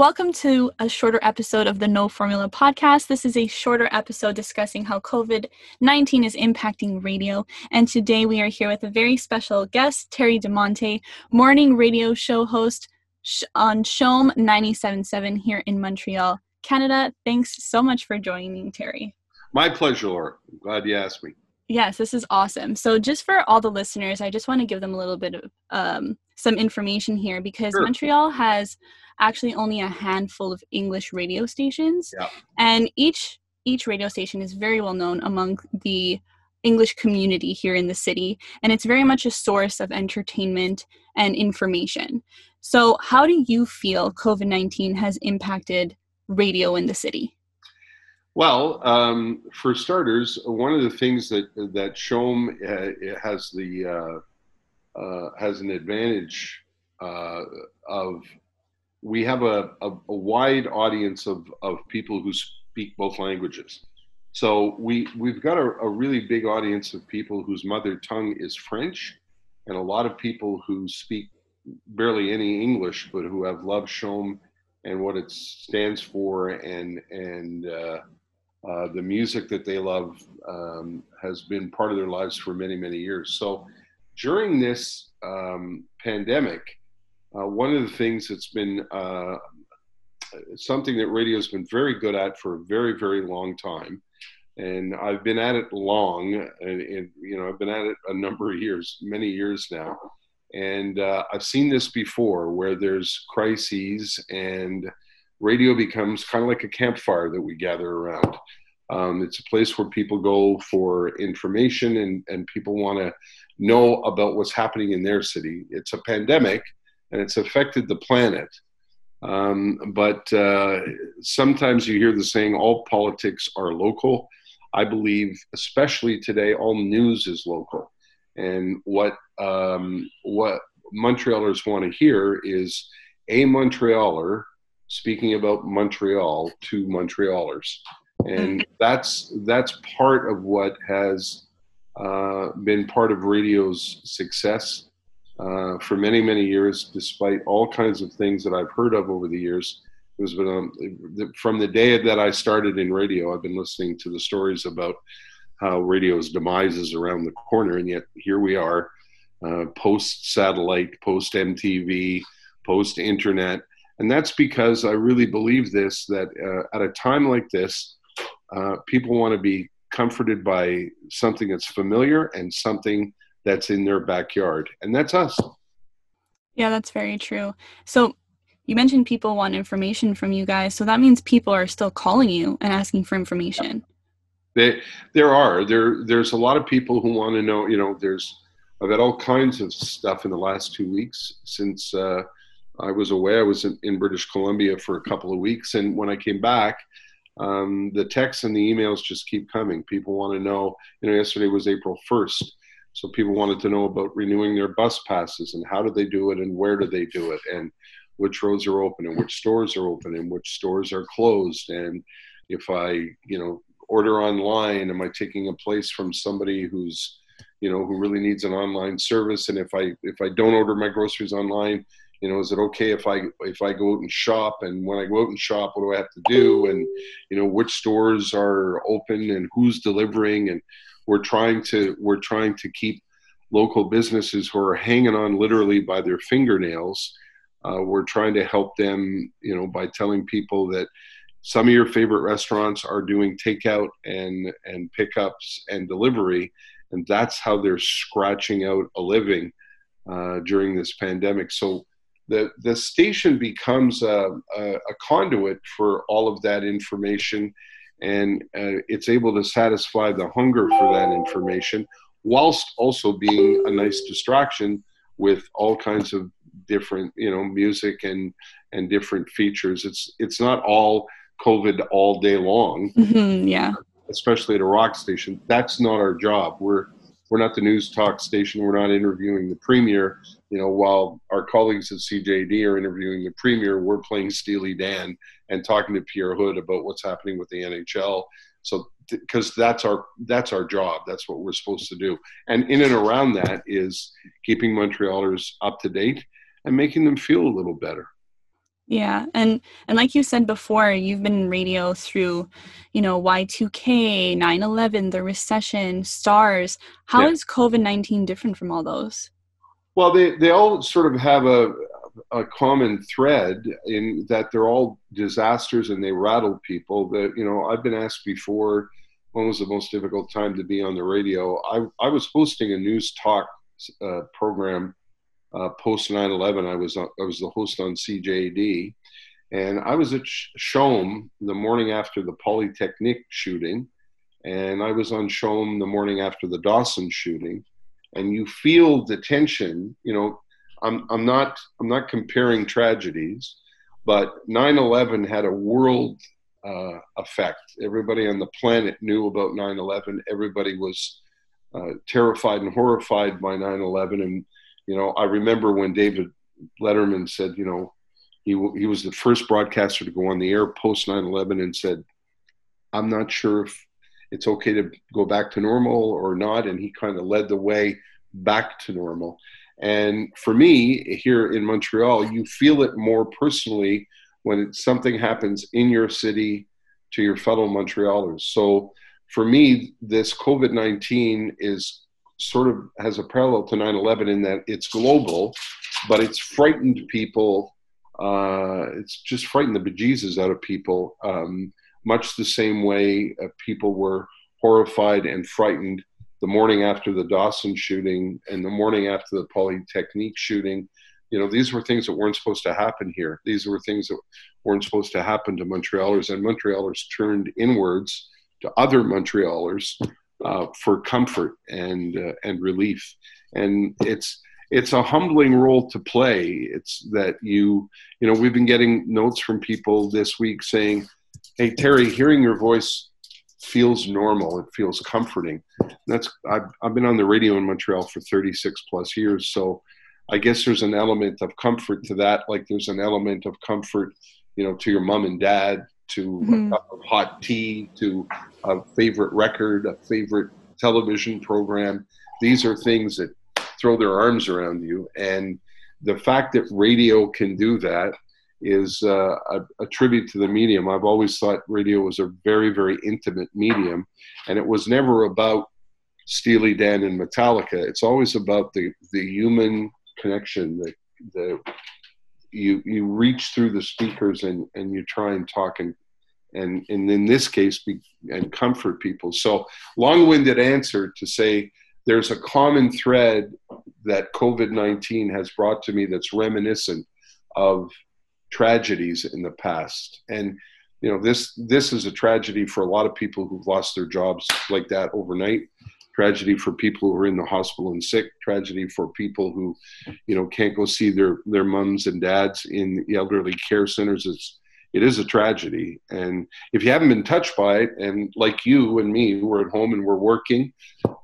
Welcome to a shorter episode of the No Formula podcast. This is a shorter episode discussing how COVID 19 is impacting radio. And today we are here with a very special guest, Terry DiMonte, morning radio show host on CHOM 97.7 here in Montreal, Canada. Thanks so much for joining me, Terry. My pleasure, Laura. glad you asked me. Yes, this is awesome. So, just for all the listeners, I just want to give them a little bit of um, some information here because sure. Montreal has actually only a handful of English radio stations, yeah. and each each radio station is very well known among the English community here in the city, and it's very much a source of entertainment and information. So, how do you feel COVID 19 has impacted radio in the city? Well, um, for starters, one of the things that that CHOM uh, has the uh, has an advantage uh, of we have a, a, a, wide audience of, of people who speak both languages. So we we've got a, a really big audience of people whose mother tongue is French, and a lot of people who speak barely any English, but who have loved CHOM and what it stands for, and and uh, uh, the music that they love um, has been part of their lives for many many years. So during this um, pandemic, uh, one of the things that's been uh, something that radio has been very good at for a very, very long time, and I've been at it long, and, and you know I've been at it a number of years, many years now, and uh, I've seen this before where there's crises and radio becomes kind of like a campfire that we gather around. Um, it's a place where people go for information and, and people want to know about what's happening in their city. It's a pandemic, and it's affected the planet. Um, but uh, sometimes you hear the saying, all politics are local. I believe, especially today, all news is local. And what, um, what Montrealers want to hear is a Montrealer speaking about Montreal to Montrealers. And that's, that's part of what has uh, been part of radio's success uh, for many, many years, despite all kinds of things that I've heard of over the years. It was been, um, from the day that I started in radio, I've been listening to the stories about how radio's demise is around the corner, and yet here we are, uh, post satellite, post MTV, post internet. And that's because I really believe this that uh, at a time like this, uh, people want to be comforted by something that's familiar and something that's in their backyard. And that's us. Yeah, that's very true. So you mentioned people want information from you guys. So that means people are still calling you and asking for information. They, there are. There there's a lot of people who want to know, you know, there's I've had all kinds of stuff in the last two weeks since uh, I was away. I was in, in, British Columbia for a couple of weeks, and when I came back, um, the texts and the emails just keep coming. People want to know. You know, yesterday was April first. So people wanted to know about renewing their bus passes and how do they do it and where do they do it and which roads are open and which stores are open and which stores are closed and if I you know order online am I taking a place from somebody who's you know who really needs an online service and if I if I don't order my groceries online you know is it okay if I if I go out and shop and when I go out and shop what do I have to do and you know which stores are open and who's delivering and we're trying to we're trying to keep local businesses who are hanging on literally by their fingernails. Uh, we're trying to help them, you know, by telling people that some of your favorite restaurants are doing takeout and and pickups and delivery, and that's how they're scratching out a living uh, during this pandemic. So the the station becomes a, a, a conduit for all of that information and uh, it's able to satisfy the hunger for that information whilst also being a nice distraction with all kinds of different you know music and and different features. It's it's not all covid all day long. Mm-hmm, yeah. Especially at a rock station. That's not our job. We're we're not the news talk station. We're not interviewing the premier. You know, while our colleagues at CJAD are interviewing the premier, we're playing Steely Dan and talking to Pierre Houde about what's happening with the NHL. So, because that's our that's our job. That's what we're supposed to do. And in and around that is keeping Montrealers up to date and making them feel a little better. Yeah, and and like you said before, you've been in radio through, you know, Y2K, 9/11, the recession, SARS. How yeah. is COVID-19 different from all those? Well, they they all sort of have a a common thread in that they're all disasters and they rattle people. That you know, I've been asked before, when was the most difficult time to be on the radio? I I was hosting a news talk uh, program uh, post 9/11. I was I was the host on CJAD, and I was at CHOM the morning after the Polytechnic shooting, and I was on CHOM the morning after the Dawson shooting, and you feel the tension. You know, I'm I'm not I'm not comparing tragedies, but 9/11 had a world uh, effect. Everybody on the planet knew about 9/11. Everybody was uh, terrified and horrified by 9/11, and you know I remember when David Letterman said, you know, he he was the first broadcaster to go on the air post 9/11 and said, I'm not sure if it's okay to go back to normal or not, and he kind of led the way back to normal. And for me, here in Montreal, you feel it more personally when something happens in your city to your fellow Montrealers. So for me, this COVID 19 is sort of has a parallel to 9 11 in that it's global, but it's frightened people. Uh, it's just frightened the bejesus out of people, um, much the same way uh, people were horrified and frightened the morning after the Dawson shooting and the morning after the Polytechnique shooting. You know, these were things that weren't supposed to happen here. These were things that weren't supposed to happen to Montrealers, and Montrealers turned inwards to other Montrealers uh, for comfort and uh, and relief. And it's it's a humbling role to play. It's that you you know we've been getting notes from people this week saying, "Hey Terry, hearing your voice feels normal. It feels comforting. That's I've, I've been on the radio in Montreal for 36 plus years, so I guess there's an element of comfort to that. Like there's an element of comfort, you know, to your mom and dad, to mm-hmm. a cup of hot tea, to a favorite record, a favorite television program. These are things that throw their arms around you, and the fact that radio can do that is uh, a, a, tribute to the medium. I've always thought radio was a very, very intimate medium, and it was never about Steely Dan and Metallica. It's always about the the human connection. The the you you reach through the speakers and and you try and talk and and and in this case be and comfort people. So long-winded answer to say there's a common thread that COVID nineteen has brought to me that's reminiscent of tragedies in the past and you know this this is a tragedy for a lot of people who've lost their jobs like that overnight tragedy for people who are in the hospital and sick tragedy for people who you know can't go see their their mums and dads in the elderly care centers it's it is a tragedy and if you haven't been touched by it and like you and me we're at home and we're working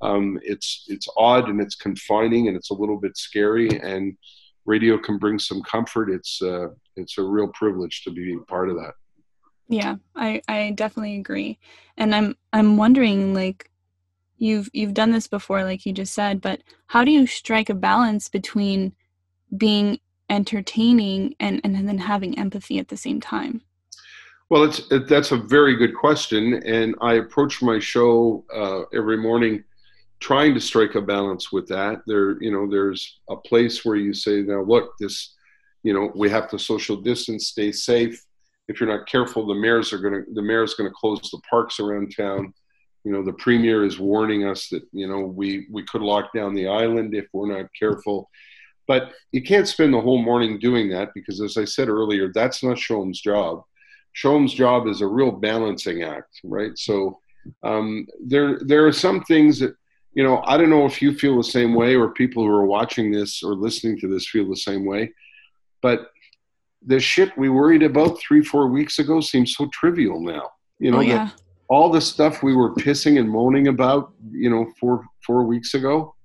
um, it's it's odd and it's confining and it's a little bit scary and radio can bring some comfort it's uh, it's a real privilege to be part of that. Yeah, I I definitely agree. And I'm I'm wondering like you've you've done this before like you just said, but how do you strike a balance between being entertaining and and then having empathy at the same time? Well, it's it, that's a very good question, and I approach my show uh, every morning trying to strike a balance with that. There, you know, there's a place where you say, "Now, look, this you know, we have to social distance, stay safe. If you're not careful, the mayors are going to the mayor's going to close the parks around town. You know, the premier is warning us that you know we we could lock down the island if we're not careful. But you can't spend the whole morning doing that because, as I said earlier, that's not CHOM's job. CHOM's job is a real balancing act, right? So um, there there are some things that you know I don't know if you feel the same way or people who are watching this or listening to this feel the same way but the shit we worried about three, four weeks ago seems so trivial now. You know, oh, yeah. all the stuff we were pissing and moaning about, you know, four four weeks ago,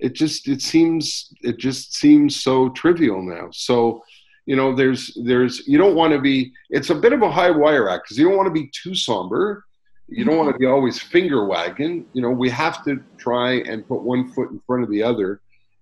it just it seems it just seems so trivial now. So, you know, there's there's you don't want to be. It's a bit of a high wire act because you don't want to be too somber. You don't want to be always finger wagging. You know, we have to try and put one foot in front of the other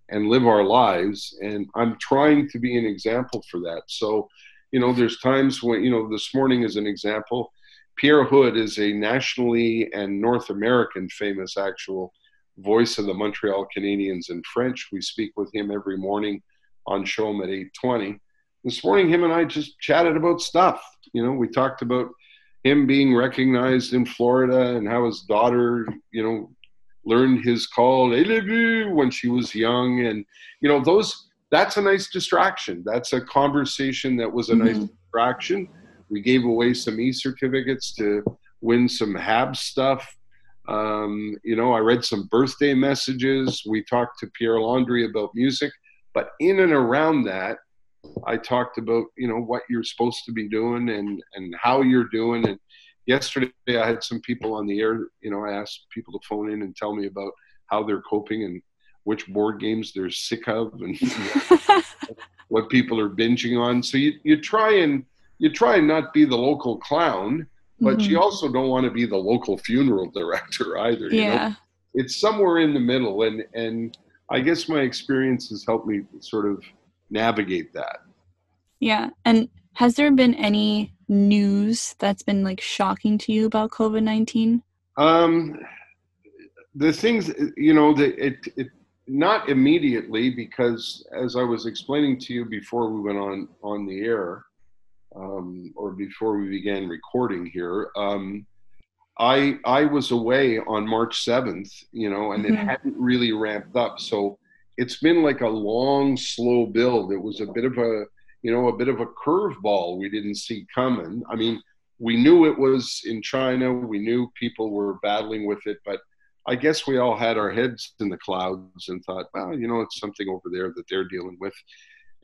and live our lives. And I'm trying to be an example for that. So, you know, there's times when, you know, this morning is an example. Pierre Houde is a nationally and North American famous actual voice of the Montreal Canadiens in French. We speak with him every morning on CHOM at 820. This morning, him and I just chatted about stuff. You know, we talked about him being recognized in Florida and how his daughter, you know, learned his call when she was young. And, you know, those, that's a nice distraction. That's a conversation that was a mm-hmm. nice distraction. We gave away some e certificates to win some HAB stuff. Um, you know, I read some birthday messages. We talked to Pierre Landry about music. But in and around that, I talked about you know what you're supposed to be doing and and how you're doing. And yesterday I had some people on the air. You know, I asked people to phone in and tell me about how they're coping and which board games they're sick of and what people are binging on. So you you try and you try and not be the local clown, but mm-hmm. you also don't want to be the local funeral director either. Yeah. Know? It's somewhere in the middle and and I guess my experience has helped me sort of navigate that. Yeah. And has there been any news that's been like shocking to you about COVID 19? Um, the things, you know, the, it, it, not immediately because as I was explaining to you before we went on, on the air, um, or before we began recording here, um, I I was away on March 7th, you know, and mm-hmm. it hadn't really ramped up. So it's been like a long, slow build. It was a bit of a, you know, a bit of a curveball we didn't see coming. I mean, we knew it was in China. We knew people were battling with it, but I guess we all had our heads in the clouds and thought, well, you know, it's something over there that they're dealing with.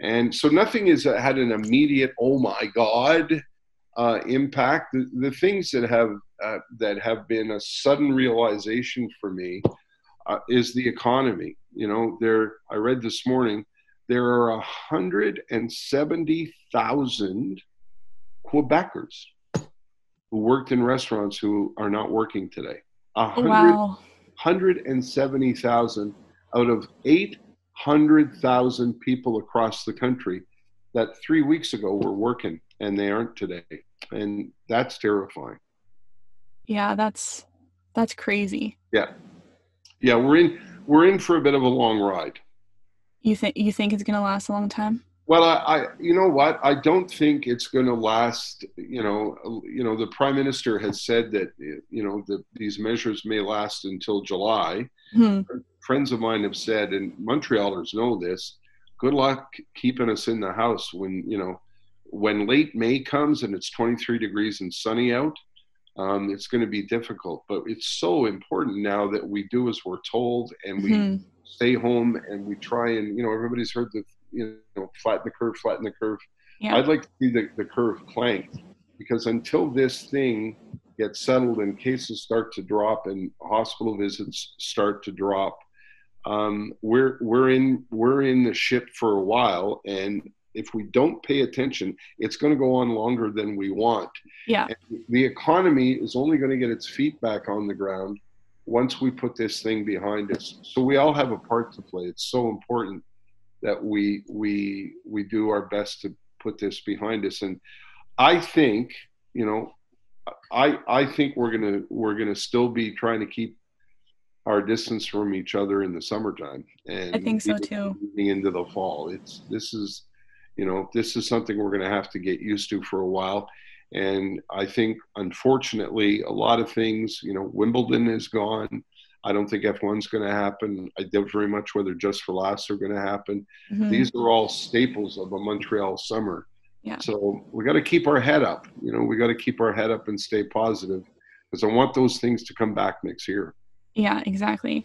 And so nothing has had an immediate, oh my God, uh, impact. The, the, things that have uh, that have been a sudden realization for me uh, is the economy. You know, there. I read this morning there are 170,000 Quebecers who worked in restaurants who are not working today. wow. 170,000 out of 800,000 people across the country that three weeks ago were working and they aren't today. And that's terrifying. Yeah, that's that's crazy. Yeah. Yeah, we're in we're in for a bit of a long ride. You think you think it's going to last a long time? Well, I, I, you know what, I don't think it's going to last. You know, you know, the prime minister has said that you know that these measures may last until July. Hmm. Friends of mine have said, and Montrealers know this. Good luck keeping us in the house when you know when late May comes and it's 23 degrees and sunny out um, it's going to be difficult. But it's so important now that we do as we're told and we mm-hmm. stay home and we try and, you know, everybody's heard the, you know, flatten the curve, flatten the curve. Yeah. I'd like to see the, the curve planked because until this thing gets settled and cases start to drop and hospital visits start to drop, um, we're we're in we're in the ship for a while, and if we don't pay attention, it's going to go on longer than we want. Yeah. And the economy is only going to get its feet back on the ground once we put this thing behind us. So we all have a part to play. It's so important that we we we do our best to put this behind us. And I think, you know, I I think we're gonna we're gonna still be trying to keep our distance from each other in the summertime and I think so too. Into the fall, it's this is you know, this is something we're going to have to get used to for a while. And I think, unfortunately, a lot of things, you know, Wimbledon is gone. I don't think F1's going to happen. I doubt very much whether Just for Laughs are going to happen. Mm-hmm. These are all staples of a Montreal summer. Yeah. So we got to keep our head up. You know, we got to keep our head up and stay positive because I want those things to come back next year. Yeah, exactly.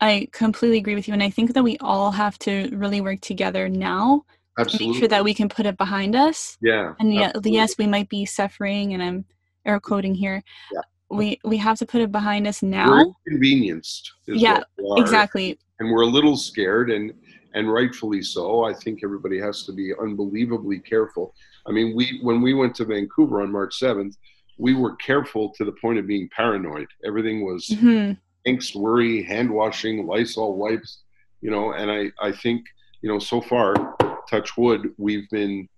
I completely agree with you. And I think that we all have to really work together now Absolutely. make sure that we can put it behind us. Yeah. And yeah, yes, we might be suffering, and I'm air quoting here. Yeah. We we have to put it behind us now. We're inconvenienced. Yeah, exactly. And we're a little scared, and and rightfully so. I think everybody has to be unbelievably careful. I mean, we when we went to Vancouver on March seventh, we were careful to the point of being paranoid. Everything was mm-hmm. angst, worry, hand washing, Lysol wipes you know, and I, I think, you know, so far, touch wood, we've been,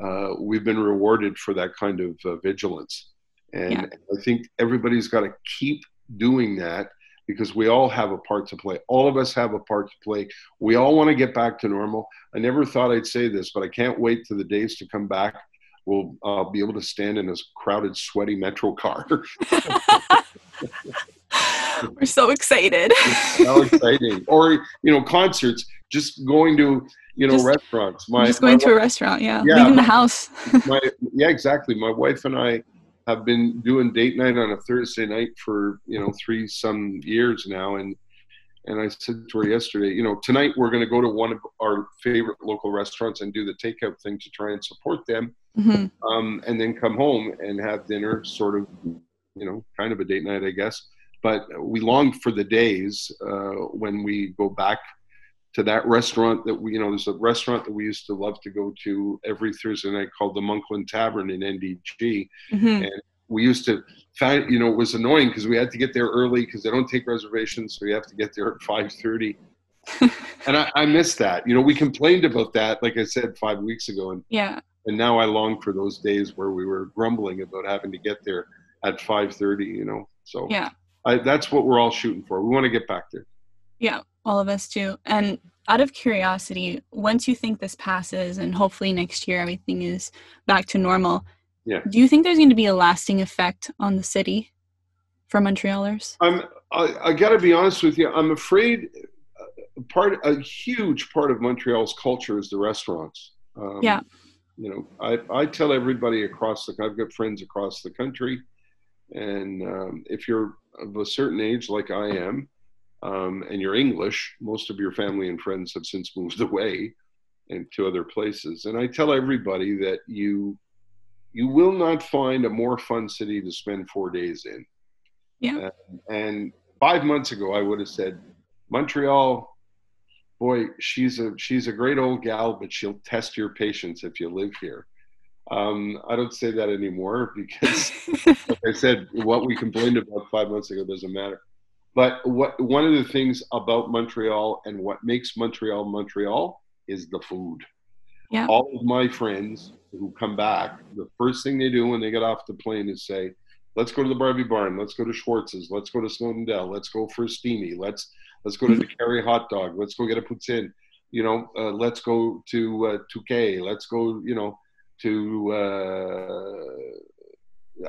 uh, we've been rewarded for that kind of uh, vigilance. And yeah. I think everybody's got to keep doing that because we all have a part to play. All of us have a part to play. We all want to get back to normal. I never thought I'd say this, but I can't wait to the days to come back. We'll uh, be able to stand in a crowded, sweaty metro car. We're so excited. so exciting. Or, you know, concerts, just going to, you know, just, restaurants. My, just going to wife, a restaurant, yeah. yeah Leaving the house. my, yeah, exactly. My wife and I have been doing date night on a Thursday night for, you know, three some years now. And, and I said to her yesterday, you know, tonight we're going to go to one of our favorite local restaurants and do the takeout thing to try and support them. Mm-hmm. Um, and then come home and have dinner, sort of, you know, kind of a date night, I guess but we long for the days uh, when we go back to that restaurant that we, you know, there's a restaurant that we used to love to go to every Thursday night called the Monkland Tavern in NDG. Mm-hmm. And we used to find, you know, it was annoying because we had to get there early because they don't take reservations. So you have to get there at 5.30. and I, I miss that. You know, we complained about that, like I said, five weeks ago. And, yeah. And now I long for those days where we were grumbling about having to get there at 5.30, you know. So yeah. I, that's what we're all shooting for. We want to get back there. Yeah, all of us too. And out of curiosity, once you think this passes and hopefully next year everything is back to normal, yeah. do you think there's going to be a lasting effect on the city for Montrealers? I'm. I, I got to be honest with you. I'm afraid uh, part a huge part of Montreal's culture is the restaurants. Um, yeah. You know, I, I tell everybody across the. I've got friends across the country, and um, if you're of a certain age, like I am, um, and you're English, most of your family and friends have since moved away and to other places. And I tell everybody that you you will not find a more fun city to spend four days in. Yeah. and five months ago, I would have said, Montreal, boy, she's a she's a great old gal, but she'll test your patience if you live here. Um, I don't say that anymore because, like I said, what we complained about five months ago doesn't matter. But what one of the things about Montreal and what makes Montreal Montreal is the food. Yeah. All of my friends who come back, the first thing they do when they get off the plane is say, "Let's go to the Bar-B Barn. Let's go to Schwartz's. Let's go to Snowdon Deli. Let's go for a steamy. Let's let's go to the Kerry hot dog. Let's go get a poutine. You know, uh, let's go to uh, Toqué. Let's go. You know." to uh,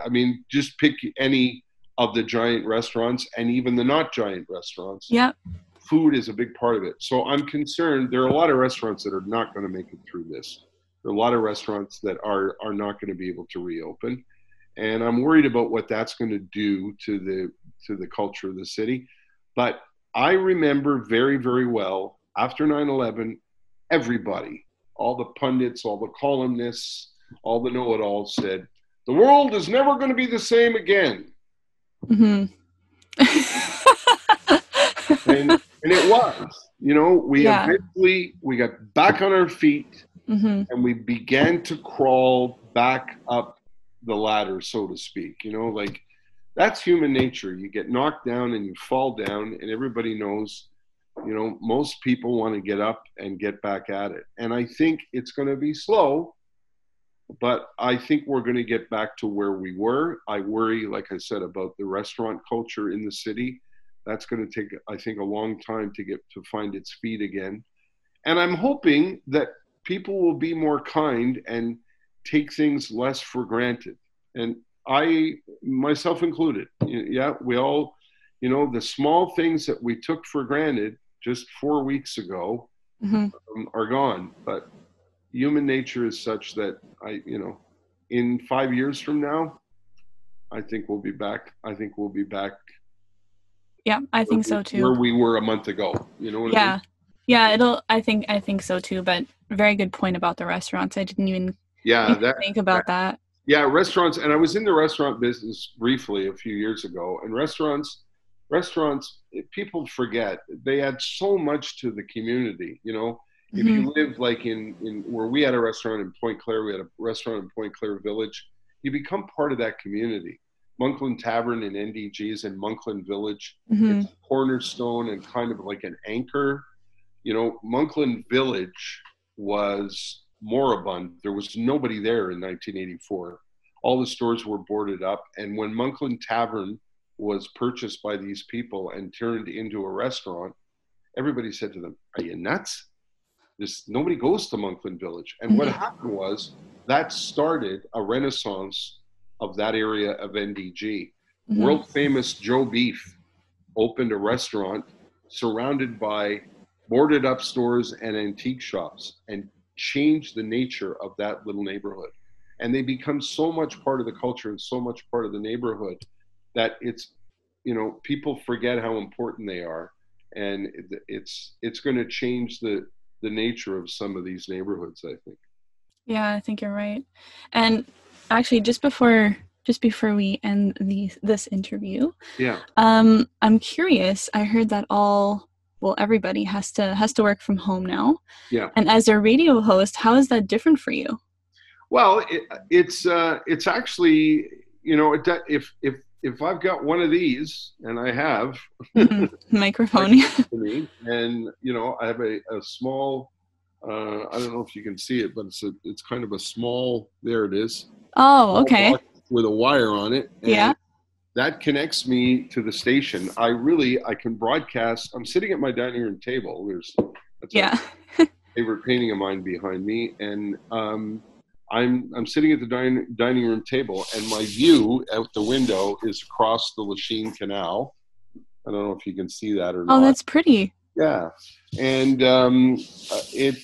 I mean, just pick any of the giant restaurants and even the not giant restaurants. Yeah. Food is a big part of it. So I'm concerned there are a lot of restaurants that are not going to make it through this. There are a lot of restaurants that are are not going to be able to reopen. And I'm worried about what that's going to do to the to the culture of the city. But I remember very, very well after 9/11, everybody all the pundits, all the columnists, all the know it alls said, the world is never going to be the same again. Mm-hmm. and, and, it was. You know, we yeah. eventually we got back on our feet mm-hmm. and we began to crawl back up the ladder, so to speak. You know, like that's human nature. You get knocked down and you fall down, and everybody knows you know, most people want to get up and get back at it. And I think it's going to be slow, but I think we're going to get back to where we were. I worry, like I said, about the restaurant culture in the city. That's going to take, I think, a long time to get to find its feet again. And I'm hoping that people will be more kind and take things less for granted. And I, myself included, yeah, we all, you know, the small things that we took for granted just four weeks ago mm-hmm. um, are gone. But human nature is such that I, you know, in five years from now, I think we'll be back. I think we'll be back. Yeah, I think so too. Where we were a month ago, you know. yeah, I mean? yeah. It'll. I think. I think so too. But very good point about the restaurants. I didn't even. Yeah, that, think about that. Yeah, restaurants, and I was in the restaurant business briefly a few years ago, and restaurants restaurants people forget they add so much to the community you know mm-hmm. if you mm-hmm. live like in, in where we had a restaurant in point claire we had a restaurant in point claire village you become part of that community monkland tavern in ndg is in monkland village mm-hmm. it's a cornerstone and kind of like an anchor you know, Monkland Village was moribund. There was nobody there in 1984. All the stores were boarded up. And when Monkland Tavern was purchased by these people and turned into a restaurant, everybody said to them, Are you nuts? This, nobody goes to Monkland Village. And what mm-hmm. happened was that started a renaissance of that area of NDG. Mm-hmm. World famous Joe Beef opened a restaurant surrounded by boarded up stores and antique shops and changed the nature of that little neighborhood. And they become so much part of the culture and so much part of the neighborhood that it's, you know, people forget how important they are. And it's it's going to change the the nature of some of these neighborhoods, I think. Yeah, I think you're right. And actually, just before just before we end the this interview, yeah, um, I'm curious. I heard that all well, everybody has to has to work from home now. Yeah. And as a radio host, how is that different for you? Well, it, it's uh, it's actually you know if if if I've got one of these, and I have mm-hmm. microphone, and you know I have a, a small uh, I don't know if you can see it, but it's a, it's kind of a small. There it is. Oh, okay. With a wire on it. yeah. That connects me to the station. I really I can broadcast. I'm sitting at my dining room table. There's yeah. favorite painting of mine behind me, and um, I'm I'm sitting at the dining dining room table, and my view out the window is across the Lachine Canal. I don't know if you can see that or oh, not. Oh, that's pretty. Yeah, and um, uh, it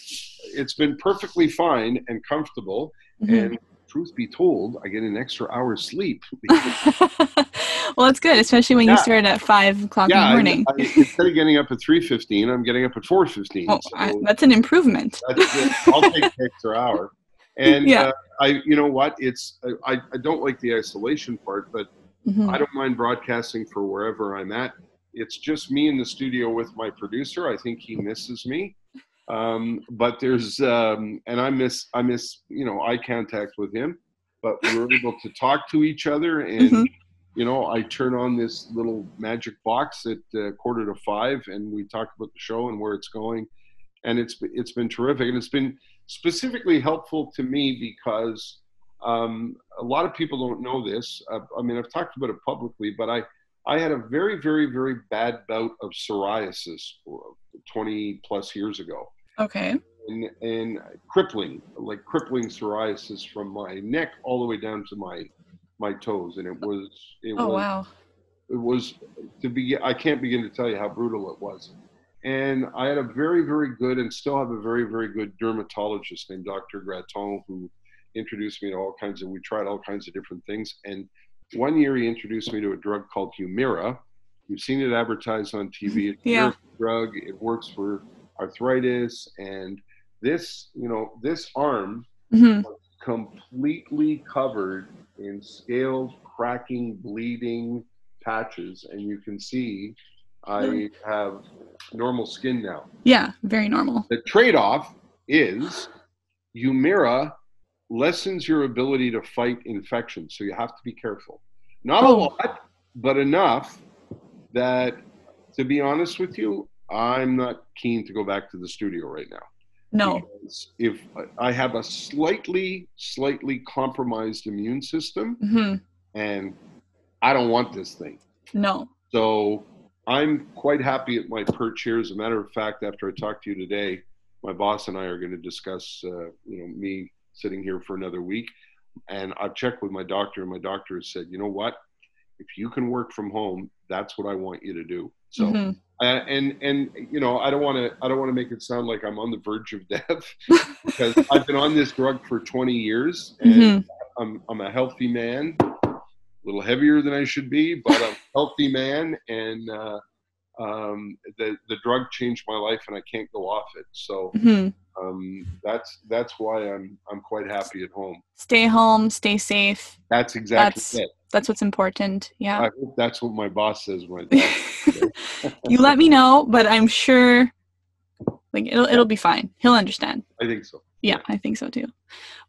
it's been perfectly fine and comfortable. Mm-hmm. And truth be told, I get an extra hour's sleep. well, it's good, especially when yeah. you start at five o'clock yeah, in the morning. I, I, instead of getting up at three fifteen, I'm getting up at four fifteen. Oh, so that's an improvement. That's I'll take an extra hour. And yeah. Uh, I, you know what? It's I, I don't like the isolation part, but mm-hmm. I don't mind broadcasting for wherever I'm at it's just me in the studio with my producer. I think he misses me. Um, but there's um, and I miss I miss you know eye contact with him. But we are able to talk to each other, and mm-hmm. you know I turn on this little magic box at uh, quarter to five, and we talk about the show and where it's going, and it's it's been terrific, and it's been specifically helpful to me because um, a lot of people don't know this. Uh, I mean, I've talked about it publicly, but I I had a very, very, very bad bout of psoriasis 20 plus years ago. Okay. And, and crippling, like crippling psoriasis from my neck all the way down to my my toes, and it oh, was. It oh was, wow! It was to be. I can't begin to tell you how brutal it was. And I had a very, very good, and still have a very, very good dermatologist named Dr. Graton, who introduced me to all kinds of. We tried all kinds of different things, and one year he introduced me to a drug called Humira. You've seen it advertised on TV. It's yeah. a drug. It works for arthritis. And this, you know, this arm mm-hmm. completely covered in scaled, cracking, bleeding patches. And you can see I have normal skin now. Yeah, very normal. The trade off is Humira lessens your ability to fight infection. So you have to be careful. Not oh. a lot, but enough that, to be honest with you, I'm not keen to go back to the studio right now. No. Because if I have a slightly, slightly compromised immune system, mm-hmm. and I don't want this thing. No. So I'm quite happy at my perch here. As a matter of fact, after I talk to you today, my boss and I are going to discuss, uh, you know, me sitting here for another week. And I've checked with my doctor, and my doctor has said, you know what? If you can work from home, that's what I want you to do. So, mm-hmm. Uh, and and you know, I don't want to I don't want to make it sound like I'm on the verge of death because I've been on this drug for 20 years, and mm-hmm. I'm I'm a healthy man, a little heavier than I should be, but I'm a healthy man, and uh, um, the the drug changed my life, and I can't go off it. So. Mm-hmm um, that's that's why I'm I'm quite happy at home. Stay home, stay safe. That's exactly that's, it. That's what's important. Yeah. I hope that's what my boss says when you let me know, but I'm sure like it'll it'll be fine. He'll understand. I think so. Yeah, I think so too.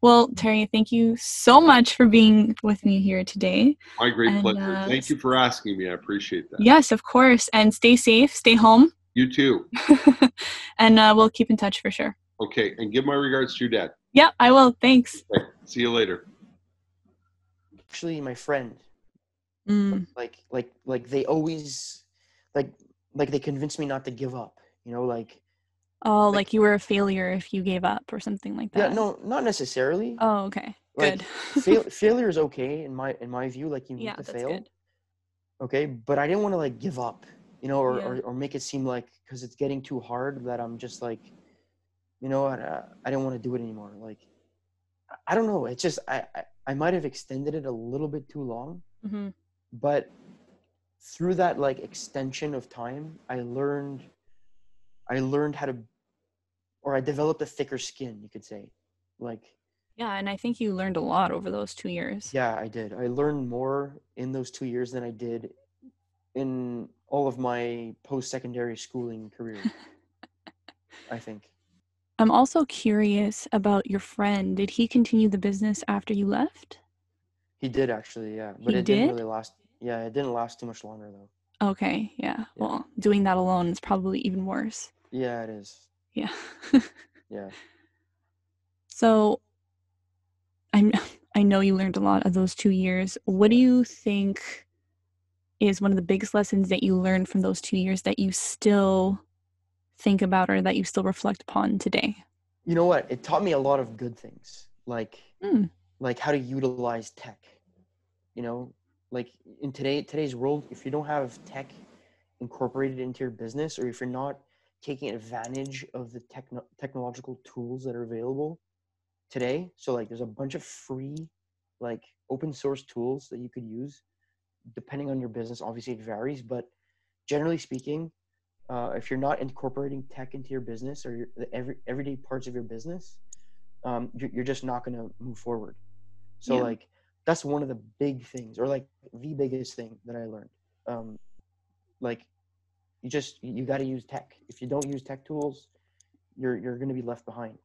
Well, Terry, thank you so much for being with me here today. My great and, pleasure. Uh, thank you for asking me. I appreciate that. Yes, of course. And stay safe, stay home You too. and uh, we'll keep in touch for sure. Okay, and give my regards to your dad. Yeah, I will. Thanks. Okay. See you later. Actually, my friend. Mm. Like, like, like they always, like, like they convinced me not to give up. You know, like. Oh, Like- like, you were a failure if you gave up or something like that. Yeah, no, not necessarily. Oh, okay. Like, Good. fail, failure is okay in my in my view. Like you need yeah, to that's fail. good. okay but i didn't want to like give up you know or, Yeah. or, or make it seem like because it's getting too hard that i'm just like you know what uh, i didn't want to do it anymore like I- i don't know it's just i i, I might have extended it a little bit too long hmm but through that like extension of time i learned i learned how to or i developed a thicker skin you could say like Yeah, and I think you learned a lot over those two years. yeah i did. I learned more in those two years than i did in all of my post-secondary schooling career i think I'm also curious about your friend. Did he continue the business after you left? he did actually yeah but He it didn't really last yeah it didn't last too much longer though Okay, yeah. Well, doing that alone is probably even worse. yeah it is Yeah. yeah so I'm I know you learned a lot of those 2 years. What do you think is one of the biggest lessons that you learned from those 2 years that you still think about or that you still reflect upon today? you know what it taught me a lot of good things like Hmm. like how to utilize tech you know like in today today's world if you don't have tech incorporated into your business or if you're not taking advantage of the techno- technological tools that are available today so like there's a bunch of free like open source tools that you could use depending on your business obviously it varies but generally speaking uh, if you're not incorporating tech into your business or your, the every everyday parts of your business, um, you're, you're just not going to move forward. So Yeah. like that's one of the big things, or like the biggest thing that I learned. Um, like you just you got to use tech. If you don't use tech tools, you're you're going to be left behind.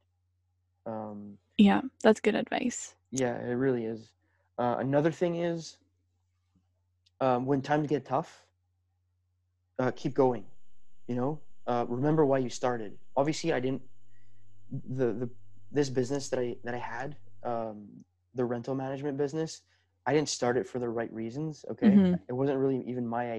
Um, Yeah, that's good advice. yeah, it really is. Uh, another thing is um, when times get tough, uh, keep going. You know, uh, remember why you started. Obviously, I didn't. The the this business that I that I had, um, the rental management business, I didn't start it for the right reasons. Okay, Mhm. it wasn't really even my